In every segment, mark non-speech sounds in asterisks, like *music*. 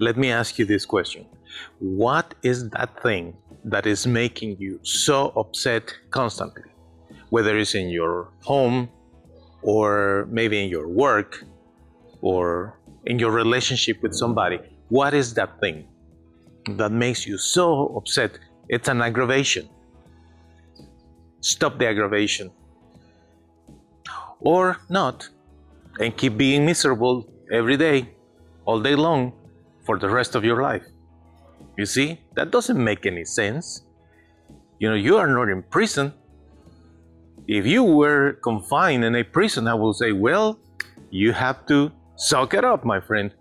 Let me ask you this question What is that thing that is making you so upset constantly? Whether it's in your home, or maybe in your work, or in your relationship with somebody. What is that thing that makes you so upset? It's an aggravation. Stop the aggravation. Or not, and keep being miserable every day, all day long, for the rest of your life. You see, that doesn't make any sense. You know, you are not in prison. If you were confined in a prison, I will say, well, you have to suck it up, my friend.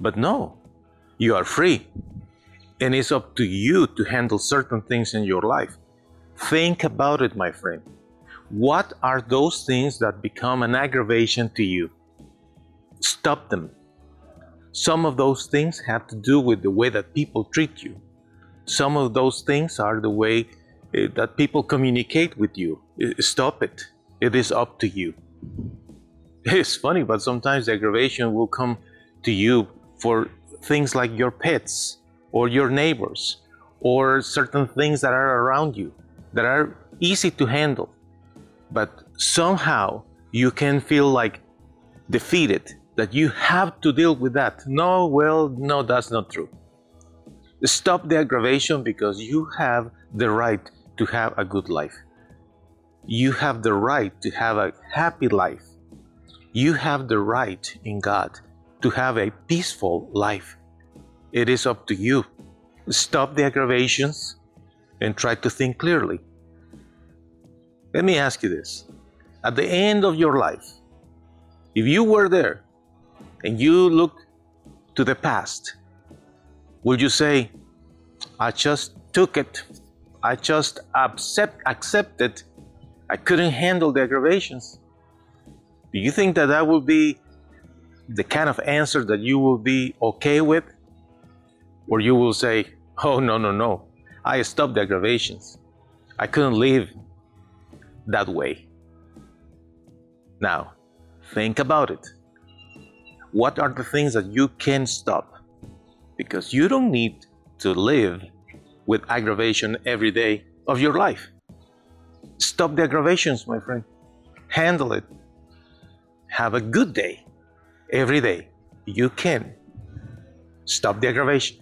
But no, you are free. And it's up to you to handle certain things in your life. Think about it, my friend. What are those things that become an aggravation to you? Stop them. Some of those things have to do with the way that people treat you. Some of those things are the way uh, that people communicate with you. Stop it. It is up to you. *laughs* It's funny, but sometimes aggravation will come to you for things like your pets or your neighbors or certain things that are around you that are easy to handle. But somehow you can feel like defeated that you have to deal with that. No, well, no, that's not true. Stop the aggravation because you have the right to have a good life. You have the right to have a happy life. You have the right in God to have a peaceful life. It is up to you. Stop the aggravations and try to think clearly. Let me ask you this. At the end of your life, if you were there and you look to the past, will you say, I just took it, I just accept, accepted, I couldn't handle the aggravations? Do you think that that will be the kind of answer that you will be okay with? Or you will say, oh, no, no, no, I stopped the aggravations. I couldn't live that way. Now, think about it what are the things that you can stop? Because you don't need to live with aggravation every day of your life. Stop the aggravations, my friend. Handle it. Have a good day every day. You can. Stop the aggravation.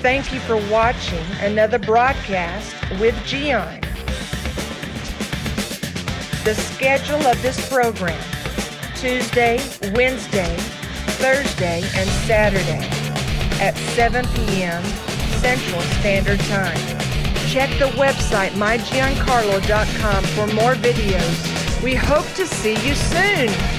Thank you for watching another broadcast with Gian. The schedule of this program Tuesday, Wednesday, Thursday, and Saturday at 7 p.m. Central Standard Time. Check the website mygiancarlo.com for more videos. We hope to see you soon.